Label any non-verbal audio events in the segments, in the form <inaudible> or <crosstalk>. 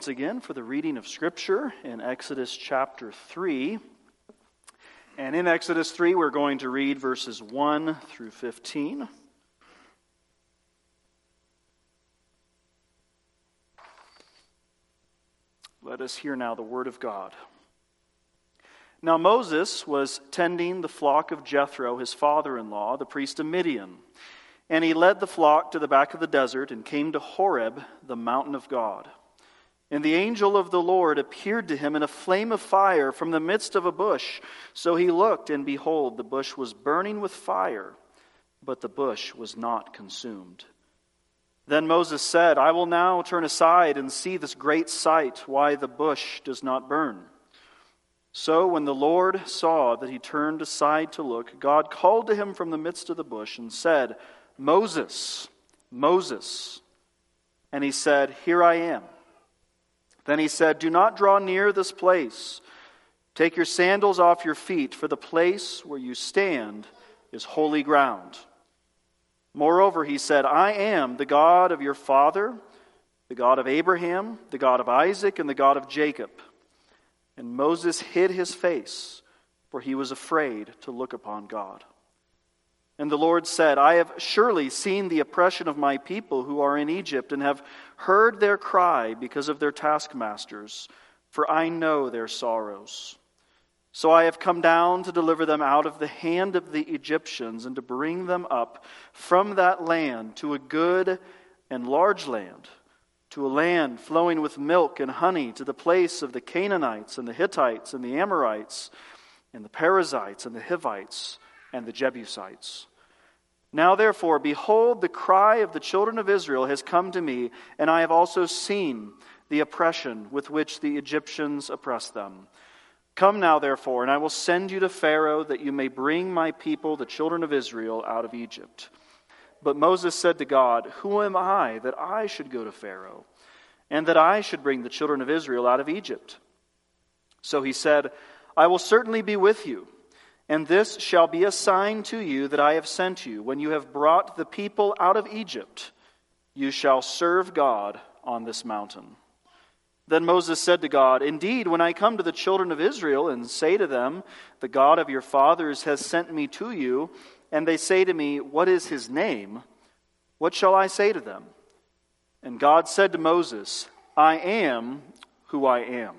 once again for the reading of Scripture in Exodus chapter 3. And in Exodus 3, we're going to read verses 1 through 15. Let us hear now the Word of God. Now Moses was tending the flock of Jethro, his father in law, the priest of Midian. And he led the flock to the back of the desert and came to Horeb, the mountain of God. And the angel of the Lord appeared to him in a flame of fire from the midst of a bush. So he looked, and behold, the bush was burning with fire, but the bush was not consumed. Then Moses said, I will now turn aside and see this great sight, why the bush does not burn. So when the Lord saw that he turned aside to look, God called to him from the midst of the bush and said, Moses, Moses. And he said, Here I am. Then he said, Do not draw near this place. Take your sandals off your feet, for the place where you stand is holy ground. Moreover, he said, I am the God of your father, the God of Abraham, the God of Isaac, and the God of Jacob. And Moses hid his face, for he was afraid to look upon God. And the Lord said, I have surely seen the oppression of my people who are in Egypt, and have heard their cry because of their taskmasters, for I know their sorrows. So I have come down to deliver them out of the hand of the Egyptians, and to bring them up from that land to a good and large land, to a land flowing with milk and honey, to the place of the Canaanites, and the Hittites, and the Amorites, and the Perizzites, and the Hivites, and the Jebusites. Now, therefore, behold, the cry of the children of Israel has come to me, and I have also seen the oppression with which the Egyptians oppress them. Come now, therefore, and I will send you to Pharaoh, that you may bring my people, the children of Israel, out of Egypt. But Moses said to God, Who am I that I should go to Pharaoh, and that I should bring the children of Israel out of Egypt? So he said, I will certainly be with you and this shall be a sign to you that I have sent you. When you have brought the people out of Egypt, you shall serve God on this mountain. Then Moses said to God, Indeed, when I come to the children of Israel and say to them, The God of your fathers has sent me to you, and they say to me, What is his name? What shall I say to them? And God said to Moses, I am who I am.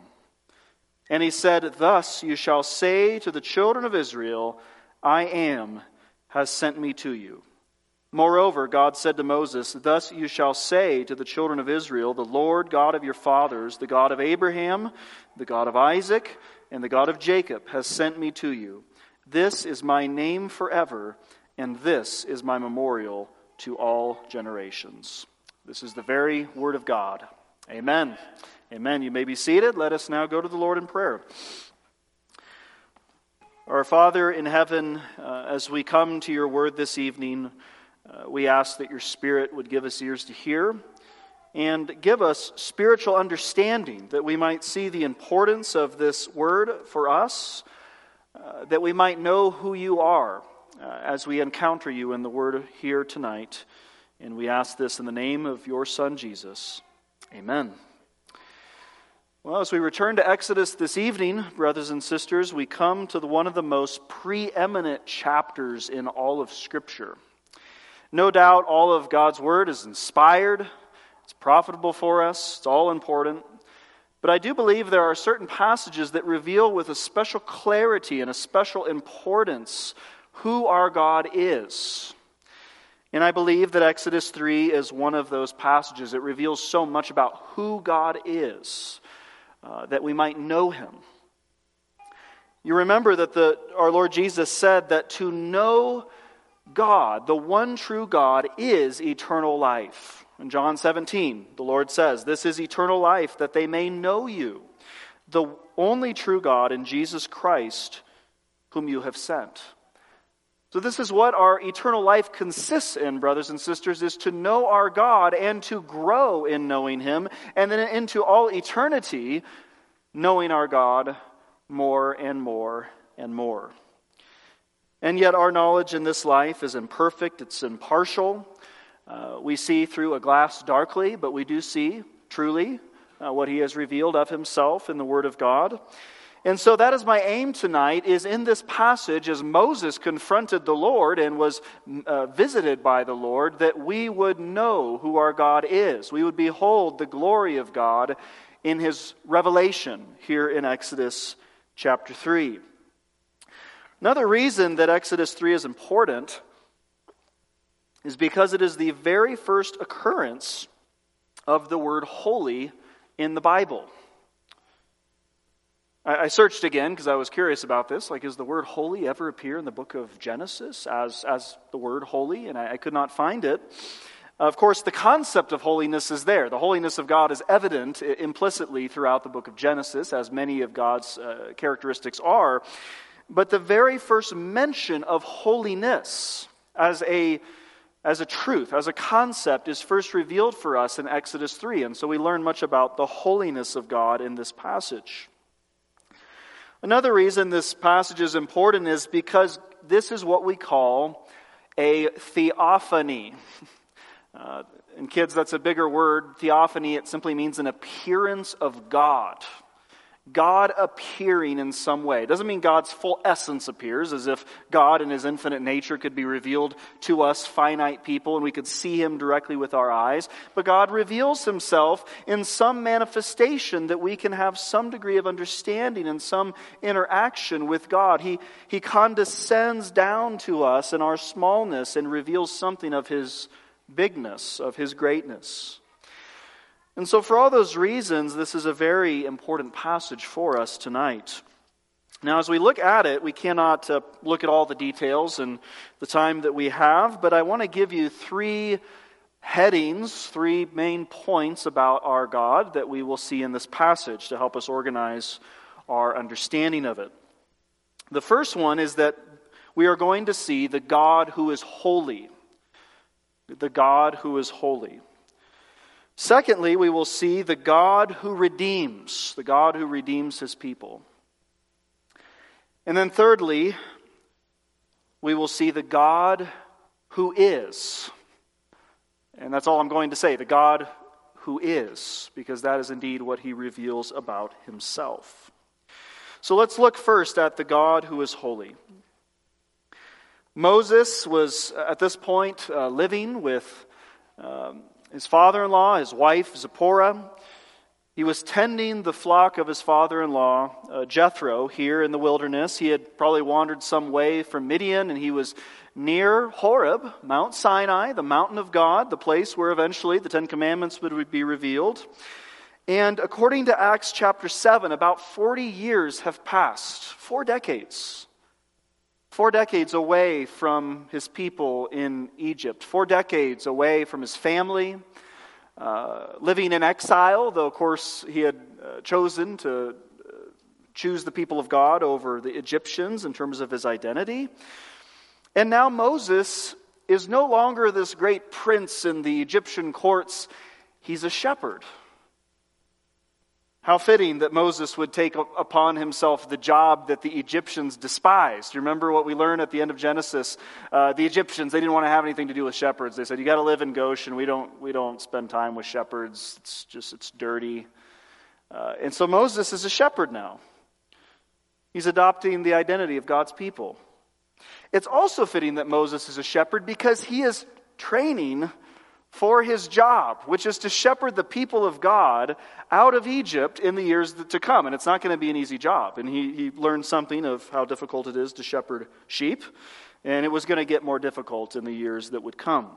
And he said, Thus you shall say to the children of Israel, I am has sent me to you. Moreover, God said to Moses, Thus you shall say to the children of Israel, The Lord God of your fathers, the God of Abraham, the God of Isaac, and the God of Jacob, has sent me to you. This is my name forever, and this is my memorial to all generations. This is the very word of God. Amen. Amen. You may be seated. Let us now go to the Lord in prayer. Our Father in heaven, uh, as we come to your word this evening, uh, we ask that your Spirit would give us ears to hear and give us spiritual understanding that we might see the importance of this word for us, uh, that we might know who you are uh, as we encounter you in the word here tonight. And we ask this in the name of your Son, Jesus. Amen. Well, as we return to Exodus this evening, brothers and sisters, we come to the, one of the most preeminent chapters in all of Scripture. No doubt all of God's Word is inspired, it's profitable for us, it's all important. But I do believe there are certain passages that reveal with a special clarity and a special importance who our God is. And I believe that Exodus 3 is one of those passages. It reveals so much about who God is uh, that we might know him. You remember that the, our Lord Jesus said that to know God, the one true God, is eternal life. In John 17, the Lord says, This is eternal life, that they may know you, the only true God in Jesus Christ, whom you have sent. So, this is what our eternal life consists in, brothers and sisters, is to know our God and to grow in knowing Him, and then into all eternity, knowing our God more and more and more. And yet, our knowledge in this life is imperfect, it's impartial. Uh, we see through a glass darkly, but we do see truly uh, what he has revealed of himself in the Word of God. And so that is my aim tonight is in this passage as Moses confronted the Lord and was uh, visited by the Lord that we would know who our God is. We would behold the glory of God in his revelation here in Exodus chapter 3. Another reason that Exodus 3 is important is because it is the very first occurrence of the word holy in the Bible. I, searched again because I was curious about this. Like, does the word holy ever appear in the book of Genesis as, as the word holy? And I, I could not find it. Of course, the concept of holiness is there. The holiness of God is evident implicitly throughout the book of Genesis, as many of God's uh, characteristics are. But the very first mention of holiness as a as a truth, as a concept, is first revealed for us in Exodus 3. And so we learn much about the holiness of God in this passage. Another reason this passage is important is because this is what we call a theophany. <laughs> Uh, and kids, that's a bigger word. Theophany, it simply means an appearance of God. God appearing in some way. It doesn't mean God's full essence appears, as if God in his infinite nature could be revealed to us, finite people, and we could see him directly with our eyes. But God reveals himself in some manifestation that we can have some degree of understanding and some interaction with God. He, he condescends down to us in our smallness and reveals something of his bigness, of his greatness. And so, for all those reasons, this is a very important passage for us tonight. Now, as we look at it, we cannot uh, look at all the details and the time that we have, but I want to give you three headings, three main points about our God that we will see in this passage to help us organize our understanding of it. The first one is that we are going to see the God who is holy. The God who is holy. Secondly, we will see the God who redeems, the God who redeems his people. And then thirdly, we will see the God who is. And that's all I'm going to say the God who is, because that is indeed what he reveals about himself. So let's look first at the God who is holy. Moses was at this point uh, living with um, his father in law, his wife Zipporah. He was tending the flock of his father in law, uh, Jethro, here in the wilderness. He had probably wandered some way from Midian, and he was near Horeb, Mount Sinai, the mountain of God, the place where eventually the Ten Commandments would be revealed. And according to Acts chapter 7, about 40 years have passed, four decades Four decades away from his people in Egypt, four decades away from his family, uh, living in exile, though, of course, he had uh, chosen to uh, choose the people of God over the Egyptians in terms of his identity. And now Moses is no longer this great prince in the Egyptian courts, he's a shepherd. How fitting that Moses would take upon himself the job that the Egyptians despised. You remember what we learned at the end of Genesis? Uh, the Egyptians, they didn't want to have anything to do with shepherds. They said, You got to live in Goshen. We don't, we don't spend time with shepherds. It's just, it's dirty. Uh, and so Moses is a shepherd now. He's adopting the identity of God's people. It's also fitting that Moses is a shepherd because he is training for his job, which is to shepherd the people of God out of Egypt in the years to come. And it's not going to be an easy job. And he, he learned something of how difficult it is to shepherd sheep, and it was going to get more difficult in the years that would come.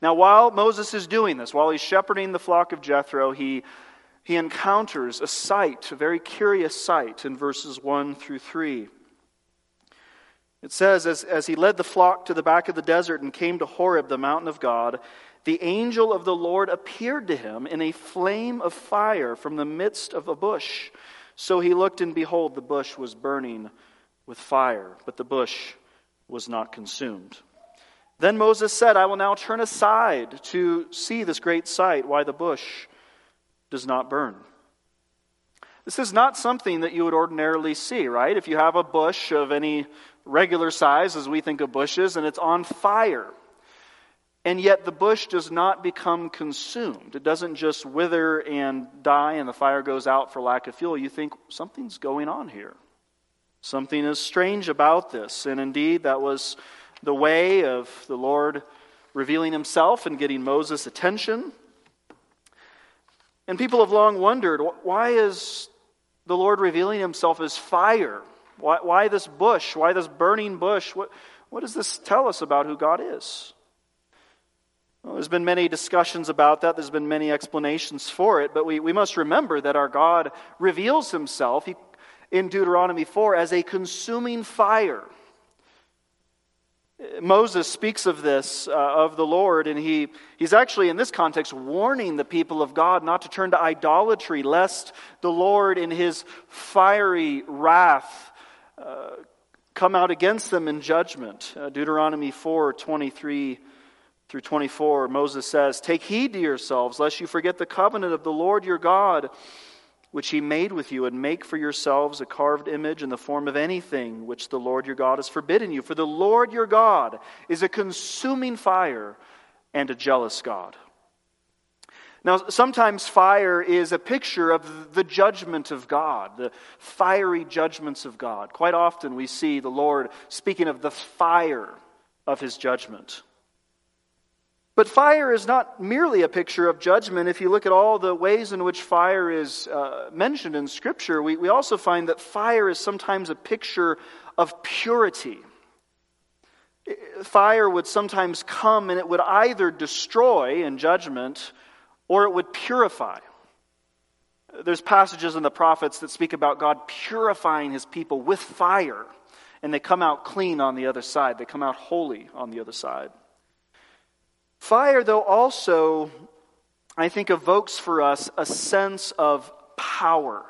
Now, while Moses is doing this, while he's shepherding the flock of Jethro, he, he encounters a sight, a very curious sight, in verses 1 through 3. It says, as, as he led the flock to the back of the desert and came to Horeb, the mountain of God, the angel of the Lord appeared to him in a flame of fire from the midst of a bush. So he looked, and behold, the bush was burning with fire, but the bush was not consumed. Then Moses said, I will now turn aside to see this great sight, why the bush does not burn. This is not something that you would ordinarily see, right? If you have a bush of any regular size, as we think of bushes, and it's on fire, And yet the bush does not become consumed. It doesn't just wither and die and the fire goes out for lack of fuel. You think something's going on here. Something is strange about this. And indeed, that was the way of the Lord revealing himself and getting Moses' attention. And people have long wondered why is the Lord revealing himself as fire? Why, why this bush? Why this burning bush? What, what does this tell us about who God is? Well, there's been many discussions about that. There's been many explanations for it, but we, we must remember that our God reveals himself he, in Deuteronomy 4 as a consuming fire. Moses speaks of this, uh, of the Lord, and he, he's actually, in this context, warning the people of God not to turn to idolatry, lest the Lord, in his fiery wrath, uh, come out against them in judgment. Uh, Deuteronomy 4 23 through 24, Moses says, Take heed to yourselves, lest you forget the covenant of the Lord your God, which he made with you, and make for yourselves a carved image in the form of anything which the Lord your God has forbidden you. For the Lord your God is a consuming fire and a jealous God. Now, sometimes fire is a picture of the judgment of God, the fiery judgments of God. Quite often we see the Lord speaking of the fire of his judgment. But fire is not merely a picture of judgment. If you look at all the ways in which fire is uh, mentioned in Scripture, we, we also find that fire is sometimes a picture of purity. Fire would sometimes come and it would either destroy in judgment or it would purify. There's passages in the prophets that speak about God purifying his people with fire, and they come out clean on the other side. They come out holy on the other side. Fire, though, also, I think, evokes for us a sense of power.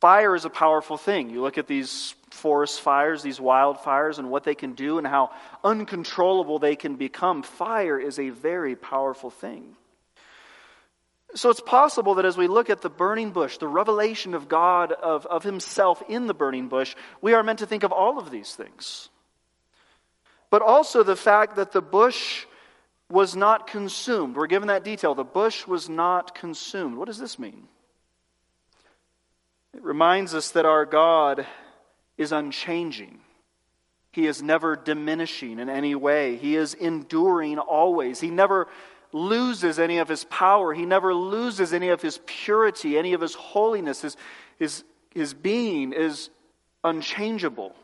Fire is a powerful thing. You look at these forest fires, these wildfires, and what they can do and how uncontrollable they can become. Fire is a very powerful thing. So it's possible that as we look at the burning bush, the revelation of God, of, of Himself in the burning bush, we are meant to think of all of these things but also the fact that the bush was not consumed. We're given that detail. The bush was not consumed. What does this mean? It reminds us that our God is unchanging. He is never diminishing in any way. He is enduring always. He never loses any of his power. He never loses any of his purity, any of his holiness. His, his, his being is unchangeable.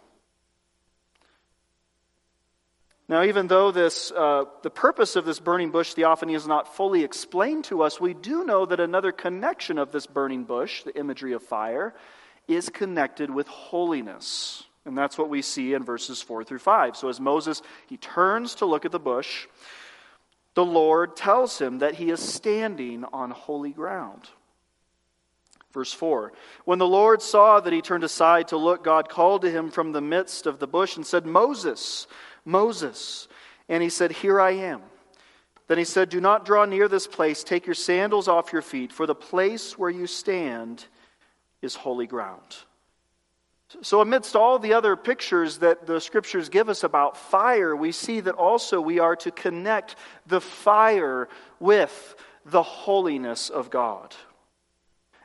Now, even though this, uh, the purpose of this burning bush theophany is not fully explained to us, we do know that another connection of this burning bush, the imagery of fire, is connected with holiness. And that's what we see in verses 4 through 5. So as Moses, he turns to look at the bush, the Lord tells him that he is standing on holy ground. Verse 4 When the Lord saw that he turned aside to look, God called to him from the midst of the bush and said, Moses, Moses. And he said, Here I am. Then he said, Do not draw near this place. Take your sandals off your feet, for the place where you stand is holy ground. So, amidst all the other pictures that the scriptures give us about fire, we see that also we are to connect the fire with the holiness of God.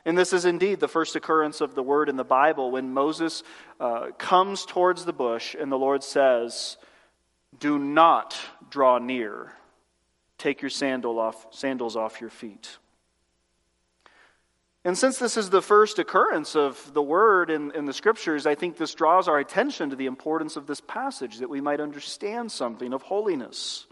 And this is indeed the first occurrence of the word in the Bible when Moses uh, comes towards the bush and the Lord says, do not draw near. Take your sandal off, sandals off your feet. And since this is the first occurrence of the word in, in, the scriptures, I think this draws our attention to the importance of this passage that we might understand something of holiness.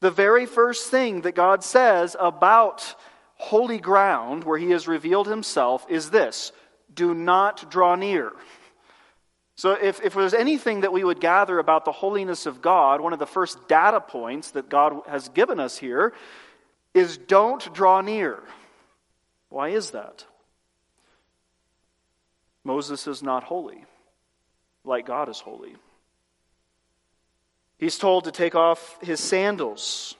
The very first thing that God says about holy ground where he has revealed himself is this do not draw near. So, if, if there's anything that we would gather about the holiness of God, one of the first data points that God has given us here is don't draw near. Why is that? Moses is not holy, like God is holy. He's told to take off his sandals.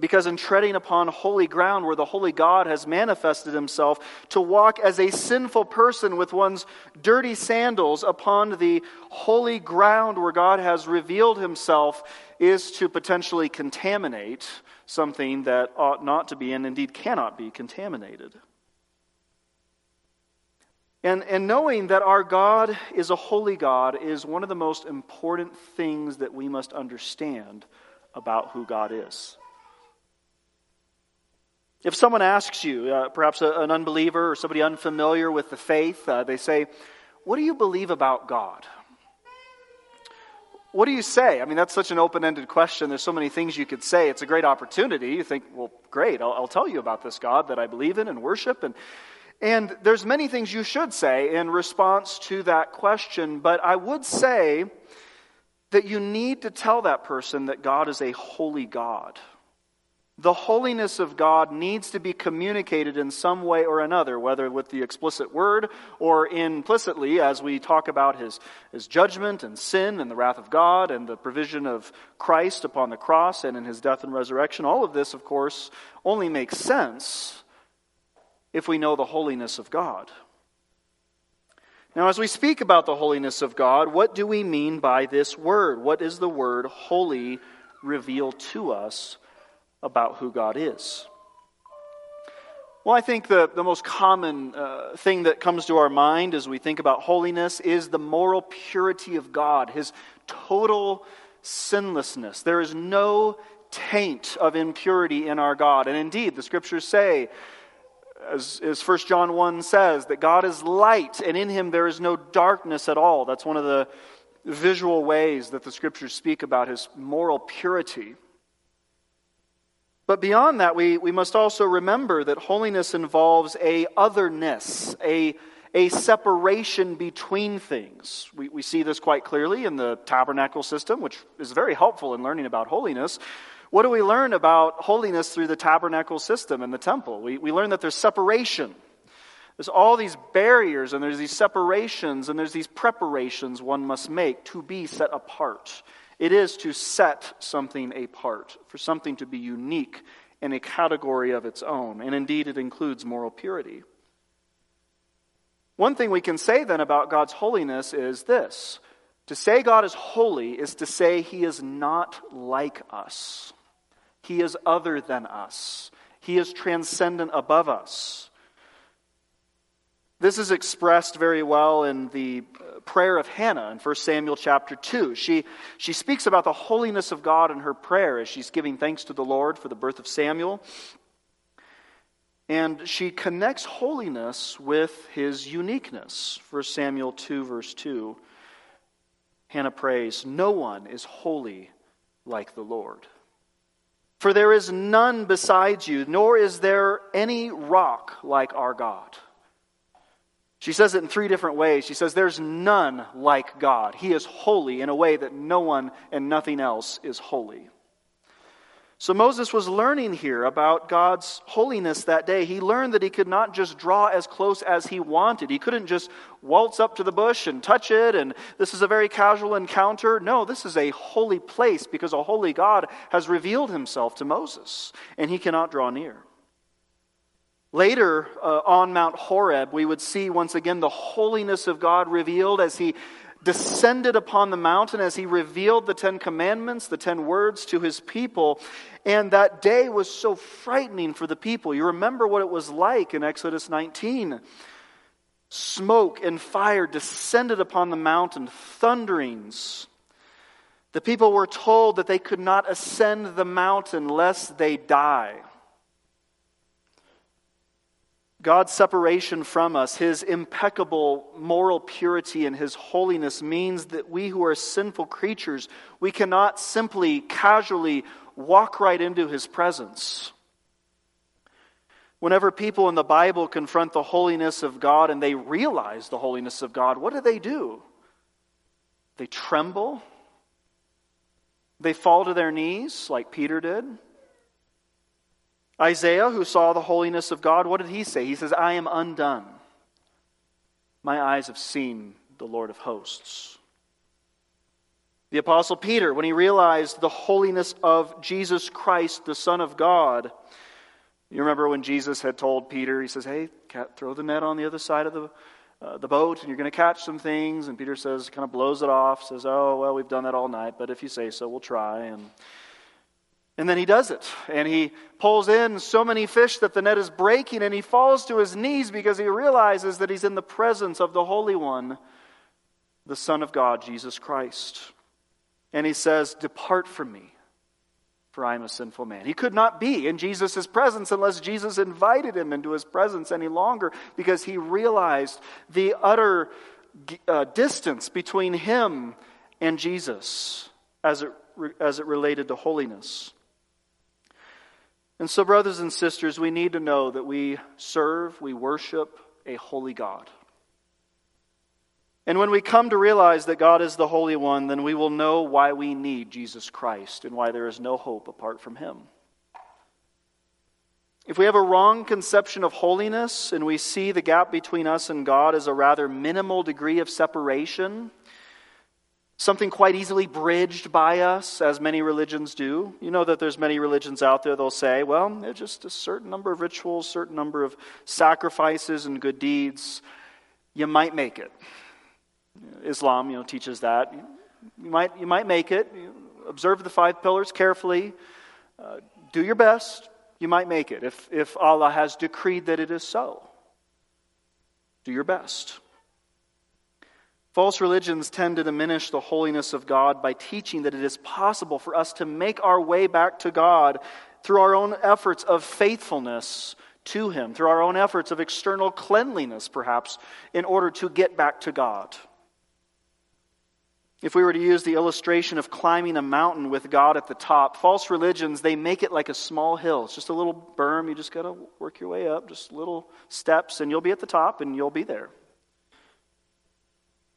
Because in treading upon holy ground where the holy God has manifested himself, to walk as a sinful person with one's dirty sandals upon the holy ground where God has revealed himself is to potentially contaminate something that ought not to be and indeed cannot be contaminated. And, and knowing that our God is a holy God is one of the most important things that we must understand about who God is. If someone asks you, uh, perhaps a, an unbeliever or somebody unfamiliar with the faith, uh, they say, What do you believe about God? What do you say? I mean, that's such an open ended question. There's so many things you could say. It's a great opportunity. You think, Well, great, I'll, I'll tell you about this God that I believe in and worship. And, and there's many things you should say in response to that question, but I would say that you need to tell that person that God is a holy God. The holiness of God needs to be communicated in some way or another, whether with the explicit word or implicitly as we talk about his, his judgment and sin and the wrath of God and the provision of Christ upon the cross and in his death and resurrection. All of this, of course, only makes sense if we know the holiness of God. Now, as we speak about the holiness of God, what do we mean by this word? What is the word holy reveal to us about who God is? Well, I think the, the most common uh, thing that comes to our mind as we think about holiness is the moral purity of God, his total sinlessness. There is no taint of impurity in our God. And indeed, the scriptures say as, as 1 John 1 says, that God is light and in him there is no darkness at all. That's one of the visual ways that the scriptures speak about his moral purity. But beyond that, we, we must also remember that holiness involves a otherness, a, a separation between things. We, we see this quite clearly in the tabernacle system, which is very helpful in learning about holiness. What do we learn about holiness through the tabernacle system and the temple? We, we learn that there's separation. There's all these barriers and there's these separations and there's these preparations one must make to be set apart. It is to set something apart, for something to be unique in a category of its own. And indeed, it includes moral purity. One thing we can say then about God's holiness is this to say God is holy is to say he is not like us. He is other than us, He is transcendent above us. This is expressed very well in the uh, prayer of Hannah in 1 Samuel chapter 2. She, she speaks about the holiness of God in her prayer as she's giving thanks to the Lord for the birth of Samuel. And she connects holiness with his uniqueness. 1 Samuel 2, verse 2. Hannah prays, No one is holy like the Lord. For there is none besides you, nor is there any rock like our God. She says it in three different ways. She says, There's none like God. He is holy in a way that no one and nothing else is holy. So Moses was learning here about God's holiness that day. He learned that he could not just draw as close as he wanted. He couldn't just waltz up to the bush and touch it, and this is a very casual encounter. No, this is a holy place because a holy God has revealed himself to Moses, and he cannot draw near. Later uh, on Mount Horeb, we would see once again the holiness of God revealed as he descended upon the mountain as he revealed the Ten Commandments, the Ten Words to his people. And that day was so frightening for the people. You remember what it was like in Exodus 19. Smoke and fire descended upon the mountain, thunderings. The people were told that they could not ascend the mountain lest they die. God's separation from us, his impeccable moral purity and his holiness means that we who are sinful creatures, we cannot simply casually walk right into his presence. Whenever people in the Bible confront the holiness of God and they realize the holiness of God, what do they do? They tremble. They fall to their knees like Peter did. Isaiah, who saw the holiness of God, what did he say? He says, I am undone. My eyes have seen the Lord of hosts. The Apostle Peter, when he realized the holiness of Jesus Christ, the Son of God, you remember when Jesus had told Peter, he says, Hey, cat throw the net on the other side of the, uh, the boat and you're going to catch some things. And Peter says, kind of blows it off, says, Oh, well, we've done that all night, but if you say so, we'll try. And, and then he does it. And he pulls in so many fish that the net is breaking and he falls to his knees because he realizes that he's in the presence of the Holy One, the Son of God, Jesus Christ. And he says, Depart from me for I am a sinful man. He could not be in Jesus' presence unless Jesus invited him into his presence any longer because he realized the utter uh, distance between him and Jesus as it, as it related to holiness. And so, brothers and sisters, we need to know that we serve, we worship a holy God. And when we come to realize that God is the Holy One, then we will know why we need Jesus Christ and why there is no hope apart from Him. If we have a wrong conception of holiness and we see the gap between us and God as a rather minimal degree of separation, something quite easily bridged by us, as many religions do. You know that there's many religions out there, they'll say, well, there's just a certain number of rituals, certain number of sacrifices and good deeds. You might make it. Islam, you know, teaches that. You might, you might make it. observe the five pillars carefully. Uh, do your best. You might make it if, if Allah has decreed that it is so. Do your best. False religions tend to diminish the holiness of God by teaching that it is possible for us to make our way back to God through our own efforts of faithfulness to Him, through our own efforts of external cleanliness, perhaps, in order to get back to God. If we were to use the illustration of climbing a mountain with God at the top, false religions, they make it like a small hill. It's just a little berm. You just got to work your way up, just little steps, and you'll be at the top and you'll be there.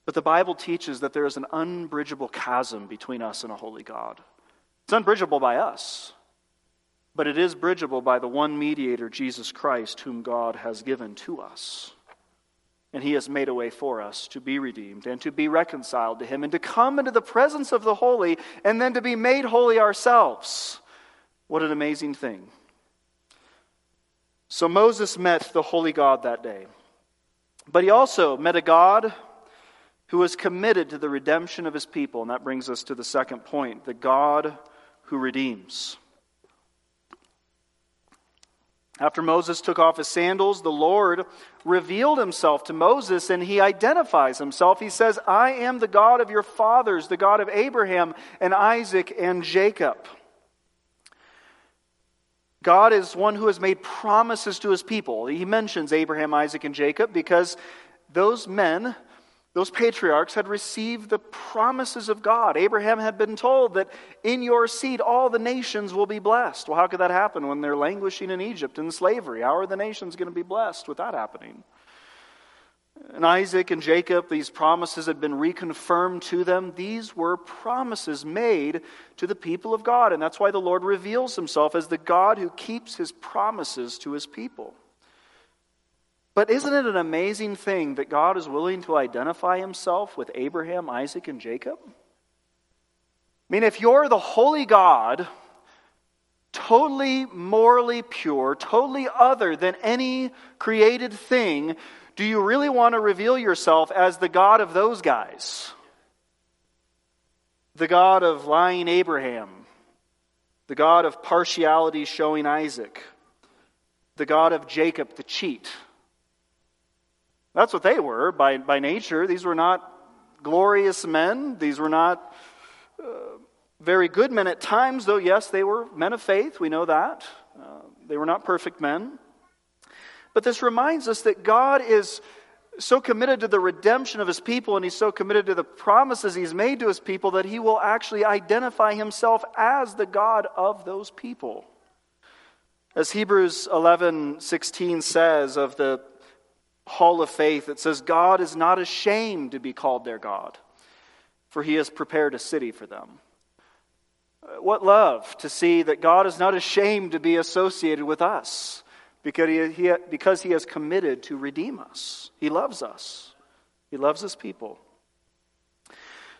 But the Bible teaches that there is an unbridgeable chasm between us and a holy God. It's unbridgeable by us, but it is bridgeable by the one mediator, Jesus Christ, whom God has given to us. And he has made a way for us to be redeemed and to be reconciled to him and to come into the presence of the holy and then to be made holy ourselves. What an amazing thing. So Moses met the holy God that day. But he also met a God who was committed to the redemption of his people. And that brings us to the second point the God who redeems. After Moses took off his sandals, the Lord revealed himself to Moses and he identifies himself. He says, I am the God of your fathers, the God of Abraham and Isaac and Jacob. God is one who has made promises to his people. He mentions Abraham, Isaac, and Jacob because those men those patriarchs had received the promises of God. Abraham had been told that in your seed all the nations will be blessed. Well, how could that happen when they're languishing in Egypt in slavery? How are the nations going to be blessed with that happening? And Isaac and Jacob, these promises had been reconfirmed to them. These were promises made to the people of God. And that's why the Lord reveals himself as the God who keeps his promises to his people. But isn't it an amazing thing that God is willing to identify himself with Abraham, Isaac, and Jacob? I mean, if you're the holy God, totally morally pure, totally other than any created thing, do you really want to reveal yourself as the God of those guys? The God of lying Abraham, the God of partiality showing Isaac, the God of Jacob the cheat that's what they were by, by nature. These were not glorious men. These were not uh, very good men at times, though, yes, they were men of faith. We know that. Uh, they were not perfect men. But this reminds us that God is so committed to the redemption of his people and he's so committed to the promises he's made to his people that he will actually identify himself as the God of those people. As Hebrews 11:16 says of the hall of faith that says, God is not ashamed to be called their God, for he has prepared a city for them. Uh, what love to see that God is not ashamed to be associated with us because he, he, because he has committed to redeem us. He loves us, He loves His people.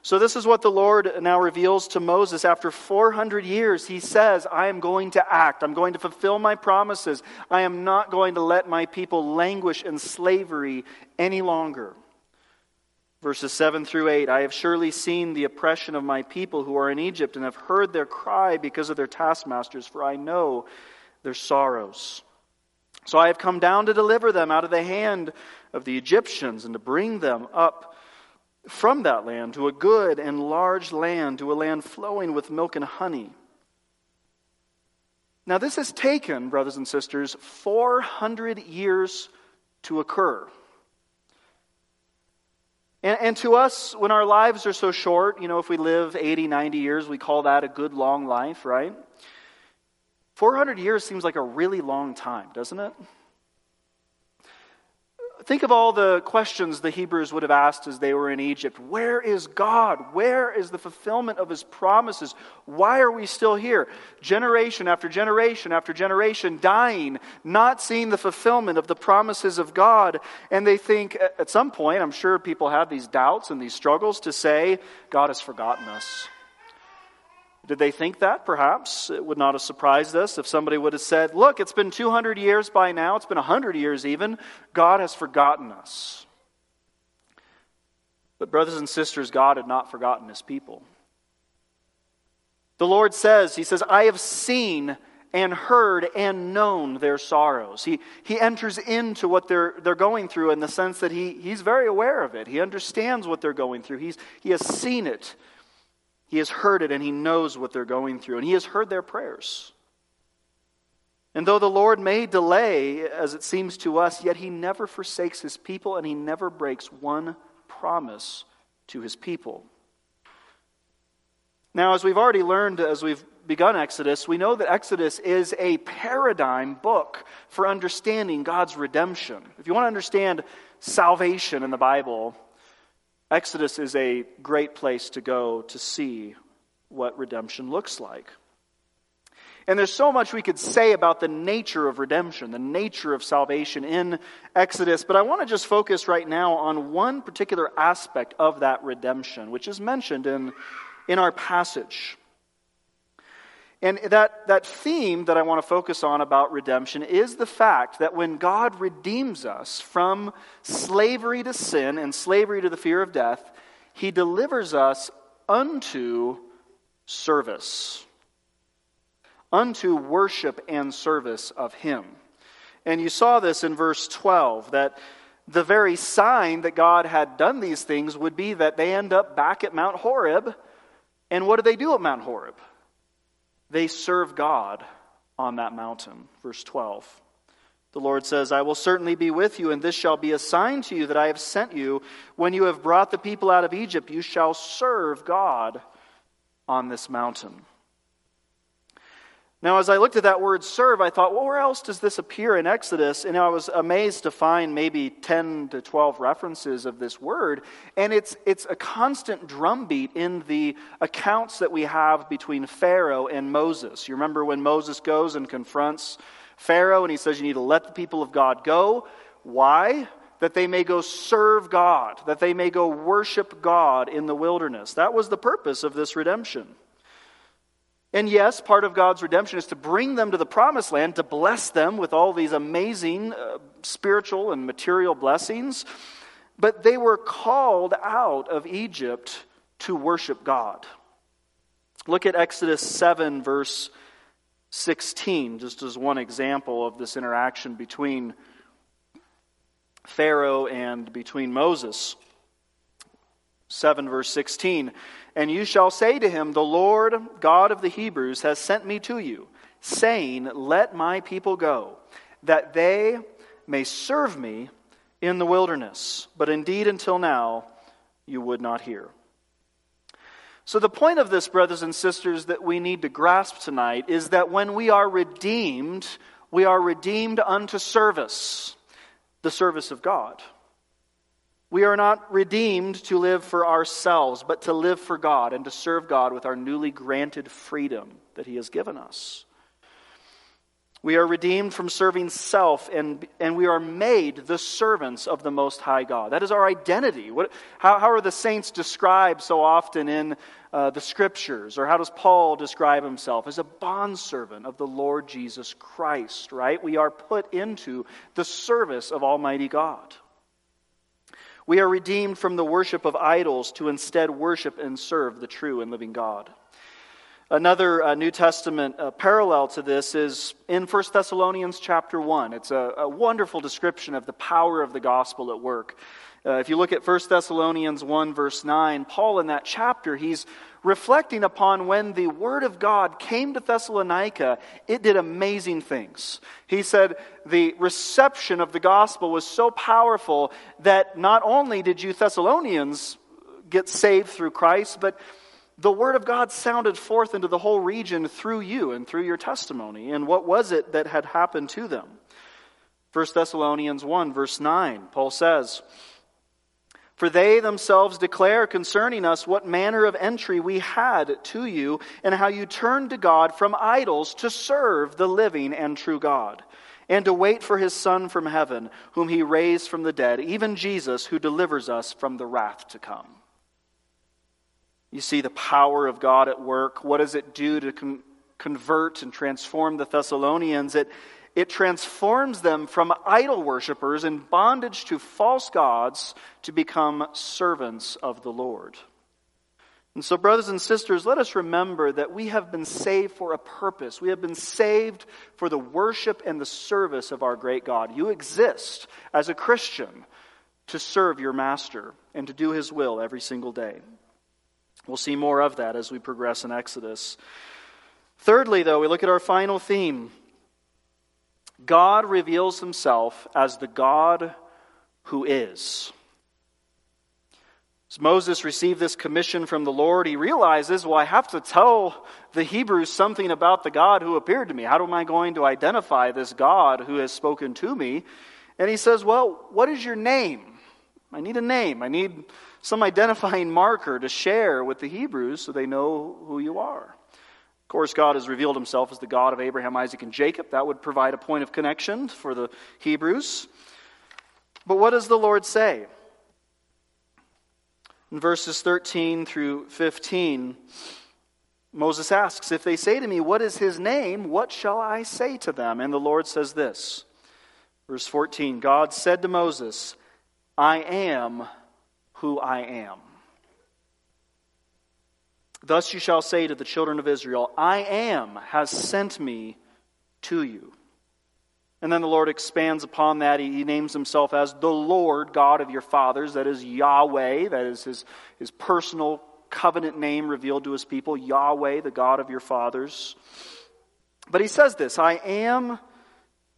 So, this is what the Lord now reveals to Moses. After 400 years, he says, I am going to act. I'm going to fulfill my promises. I am not going to let my people languish in slavery any longer. Verses 7 through 8 I have surely seen the oppression of my people who are in Egypt, and have heard their cry because of their taskmasters, for I know their sorrows. So I have come down to deliver them out of the hand of the Egyptians, and to bring them up from that land to a good and large land, to a land flowing with milk and honey. Now, this has taken, brothers and sisters, 400 years to occur. And, and, to us, when our lives are so short, you know, if we live 80, 90 years, we call that a good long life, right? 400 years seems like a really long time, doesn't it? Think of all the questions the Hebrews would have asked as they were in Egypt. Where is God? Where is the fulfillment of his promises? Why are we still here? Generation after generation after generation dying, not seeing the fulfillment of the promises of God. And they think at some point, I'm sure people have these doubts and these struggles to say, God has forgotten us. Did they think that? Perhaps. It would not have surprised us if somebody would have said, Look, it's been 200 years by now, it's been 100 years even. God has forgotten us. But, brothers and sisters, God had not forgotten his people. The Lord says, He says, I have seen and heard and known their sorrows. He, he enters into what they're, they're going through in the sense that he, he's very aware of it. He understands what they're going through, he's, he has seen it. He has heard it and he knows what they're going through, and he has heard their prayers. And though the Lord may delay, as it seems to us, yet he never forsakes his people and he never breaks one promise to his people. Now, as we've already learned as we've begun Exodus, we know that Exodus is a paradigm book for understanding God's redemption. If you want to understand salvation in the Bible, Exodus is a great place to go to see what redemption looks like. And there's so much we could say about the nature of redemption, the nature of salvation in Exodus, but I want to just focus right now on one particular aspect of that redemption, which is mentioned in, in our passage. And that, that theme that I want to focus on about redemption is the fact that when God redeems us from slavery to sin and slavery to the fear of death, he delivers us unto service, unto worship and service of him. And you saw this in verse 12 that the very sign that God had done these things would be that they end up back at Mount Horeb. And what do they do at Mount Horeb? They serve God on that mountain. Verse 12. The Lord says, I will certainly be with you, and this shall be a sign to you that I have sent you. When you have brought the people out of Egypt, you shall serve God on this mountain. Now, as I looked at that word serve, I thought, well, where else does this appear in Exodus? And I was amazed to find maybe 10 to 12 references of this word. And it's, it's a constant drumbeat in the accounts that we have between Pharaoh and Moses. You remember when Moses goes and confronts Pharaoh and he says, You need to let the people of God go. Why? That they may go serve God, that they may go worship God in the wilderness. That was the purpose of this redemption. And yes, part of God's redemption is to bring them to the promised land, to bless them with all these amazing uh, spiritual and material blessings. But they were called out of Egypt to worship God. Look at Exodus 7, verse 16, just as one example of this interaction between Pharaoh and between Moses. 7, verse 16. And you shall say to him, The Lord God of the Hebrews has sent me to you, saying, Let my people go, that they may serve me in the wilderness. But indeed, until now, you would not hear. So, the point of this, brothers and sisters, that we need to grasp tonight is that when we are redeemed, we are redeemed unto service, the service of God. We are not redeemed to live for ourselves, but to live for God and to serve God with our newly granted freedom that He has given us. We are redeemed from serving self, and, and we are made the servants of the Most High God. That is our identity. What, how, how are the saints described so often in uh, the Scriptures? Or how does Paul describe himself? As a bondservant of the Lord Jesus Christ, right? We are put into the service of Almighty God. We are redeemed from the worship of idols to instead worship and serve the true and living God. Another uh, New Testament uh, parallel to this is in 1 Thessalonians chapter 1. It's a, a, wonderful description of the power of the gospel at work. Uh, if you look at 1 Thessalonians 1, verse 9, Paul in that chapter, he's reflecting upon when the word of God came to Thessalonica, it did amazing things. He said the reception of the gospel was so powerful that not only did you Thessalonians get saved through Christ, but the word of God sounded forth into the whole region through you and through your testimony. And what was it that had happened to them? 1 Thessalonians 1, verse 9, Paul says, For they themselves declare concerning us what manner of entry we had to you, and how you turned to God from idols to serve the living and true God, and to wait for his Son from heaven, whom he raised from the dead, even Jesus, who delivers us from the wrath to come. You see the power of God at work. What does it do to con- convert and transform the Thessalonians? It, it transforms them from idol worshippers in bondage to false gods to become servants of the Lord. And so, brothers and sisters, let us remember that we have been saved for a purpose. We have been saved for the worship and the service of our great God. You exist as a Christian to serve your master and to do his will every single day. We'll see more of that as we progress in Exodus. Thirdly, though, we look at our final theme. God reveals himself as the God who is. As Moses received this commission from the Lord, he realizes, well, I have to tell the Hebrews something about the God who appeared to me. How am I going to identify this God who has spoken to me? And he says, well, what is your name? I need a name. I need some identifying marker to share with the Hebrews so they know who you are. Of course, God has revealed himself as the God of Abraham, Isaac, and Jacob. That would provide a point of connection for the Hebrews. But what does the Lord say? In verses 13 through 15, Moses asks, If they say to me, What is his name? What shall I say to them? And the Lord says this. Verse 14 God said to Moses, I am who I am. Thus you shall say to the children of Israel, I am has sent me to you. And then the Lord expands upon that. He, names himself as the Lord God of your fathers. That is Yahweh. That is his, his personal covenant name revealed to his people Yahweh, the God of your fathers. But he says this I am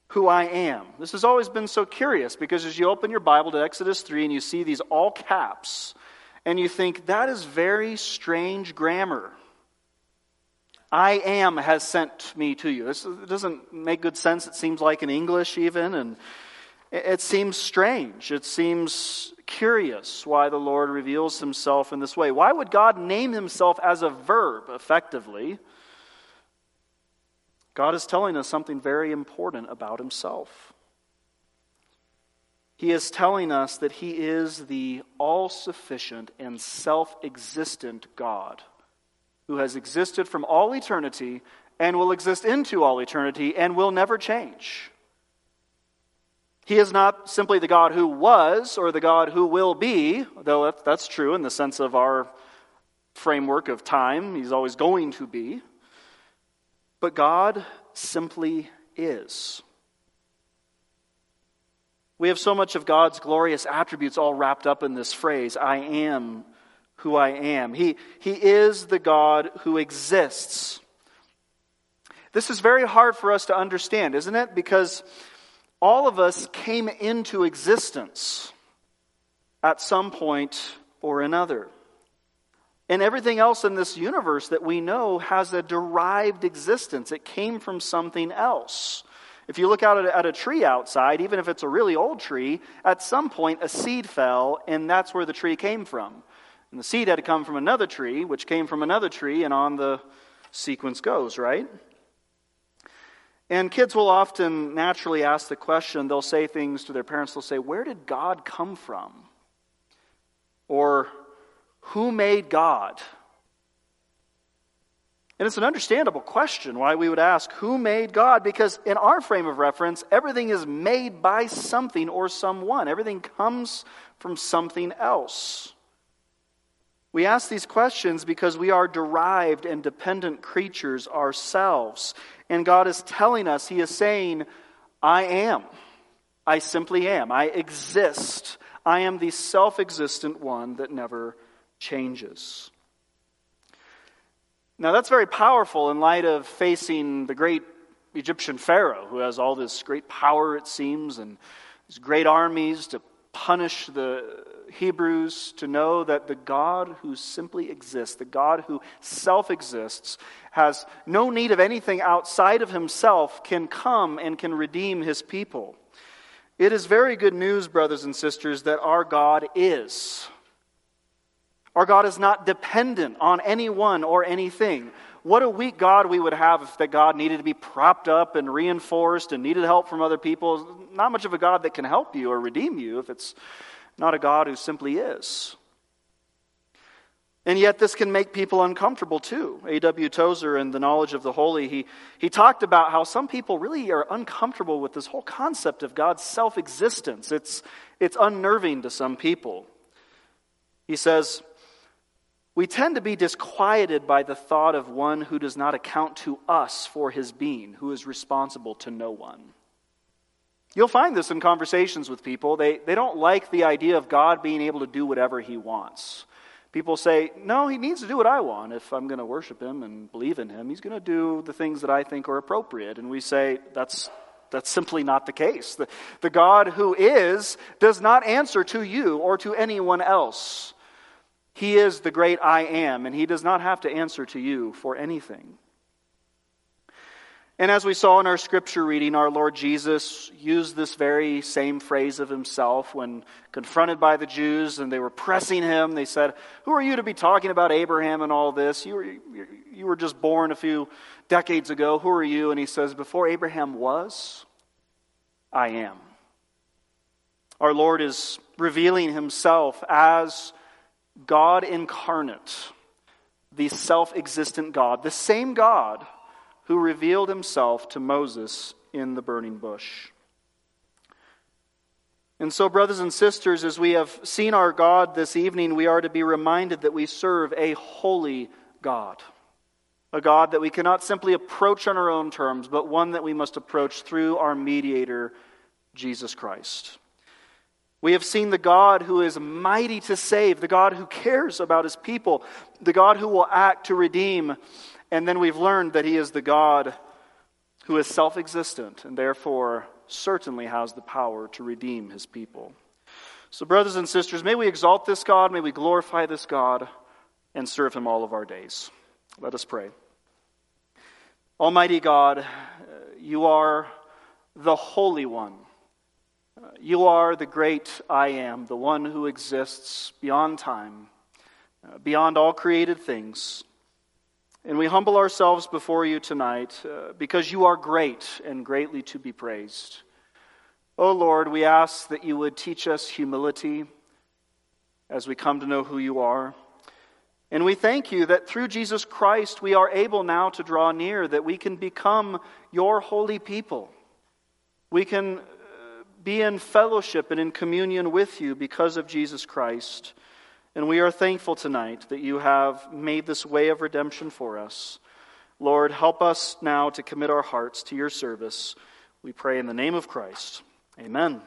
who I am. This has always been so curious because as you open your Bible to Exodus 3 and you see these all caps, and you think, that is very strange grammar. I am has sent me to you. It doesn't make good sense. It seems like in English, even, and it seems strange. It seems curious why the Lord reveals himself in this way. Why would God name himself as a verb, effectively? God is telling us something very important about himself. He is telling us that he is the all sufficient and self existent God who has existed from all eternity and will exist into all eternity and will never change. He is not simply the God who was or the God who will be, though that's true in the sense of our framework of time. He's always going to be. But God simply is. We have so much of God's glorious attributes all wrapped up in this phrase I am who I am. He, he is the God who exists. This is very hard for us to understand, isn't it? Because all of us came into existence at some point or another. And everything else in this universe that we know has a derived existence. It came from something else. If you look out at a tree outside, even if it's a really old tree, at some point a seed fell, and that's where the tree came from. And the seed had to come from another tree, which came from another tree, and on the sequence goes, right? And kids will often naturally ask the question, they'll say things to their parents, they'll say, Where did God come from? Or, Who made God? And it's an understandable question why we would ask, Who made God? Because in our frame of reference, everything is made by something or someone, everything comes from something else. We ask these questions because we are derived and dependent creatures ourselves. And God is telling us, He is saying, I am. I simply am. I exist. I am the self existent one that never changes. Now, that's very powerful in light of facing the great Egyptian Pharaoh, who has all this great power, it seems, and these great armies to punish the Hebrews, to know that the God who simply exists, the God who self exists, has no need of anything outside of himself, can come and can redeem his people. It is very good news, brothers and sisters, that our God is. Our God is not dependent on anyone or anything. What a weak God we would have if that God needed to be propped up and reinforced and needed help from other people. Not much of a God that can help you or redeem you if it's not a God who simply is. And yet, this can make people uncomfortable too. A.W. Tozer, in The Knowledge of the Holy, he, he talked about how some people really are uncomfortable with this whole concept of God's self existence. It's, it's unnerving to some people. He says, we tend to be disquieted by the thought of one who does not account to us for his being, who is responsible to no one. You'll find this in conversations with people. They, they don't like the idea of God being able to do whatever he wants. People say, No, he needs to do what I want. If I'm going to worship him and believe in him, he's going to do the things that I think are appropriate. And we say, That's, that's simply not the case. The, the God who is does not answer to you or to anyone else. He is the great I am, and He does not have to answer to you for anything. And as we saw in our scripture reading, our Lord Jesus used this very same phrase of himself when confronted by the Jews and they were pressing him. They said, Who are you to be talking about Abraham and all this? You were, you were just born a few decades ago. Who are you? And he says, Before Abraham was, I am. Our Lord is revealing himself as God incarnate, the self existent God, the same God who revealed himself to Moses in the burning bush. And so, brothers and sisters, as we have seen our God this evening, we are to be reminded that we serve a holy God. A God that we cannot simply approach on our own terms, but one that we must approach through our mediator, Jesus Christ. We have seen the God who is mighty to save, the God who cares about his people, the God who will act to redeem. And then we've learned that he is the God who is self existent and therefore certainly has the power to redeem his people. So, brothers and sisters, may we exalt this God, may we glorify this God, and serve him all of our days. Let us pray. Almighty God, you are the Holy One. You are the great I am, the one who exists beyond time, uh, beyond all created things. And we humble ourselves before you tonight uh, because you are great and greatly to be praised. O oh Lord, we ask that you would teach us humility as we come to know who you are. And we thank you that through Jesus Christ we are able now to draw near, that we can become your holy people. We can be in fellowship and in communion with you because of Jesus Christ. And we are thankful tonight that you have made this way of redemption for us. Lord, help us now to commit our hearts to your service. We pray in the name of Christ. Amen.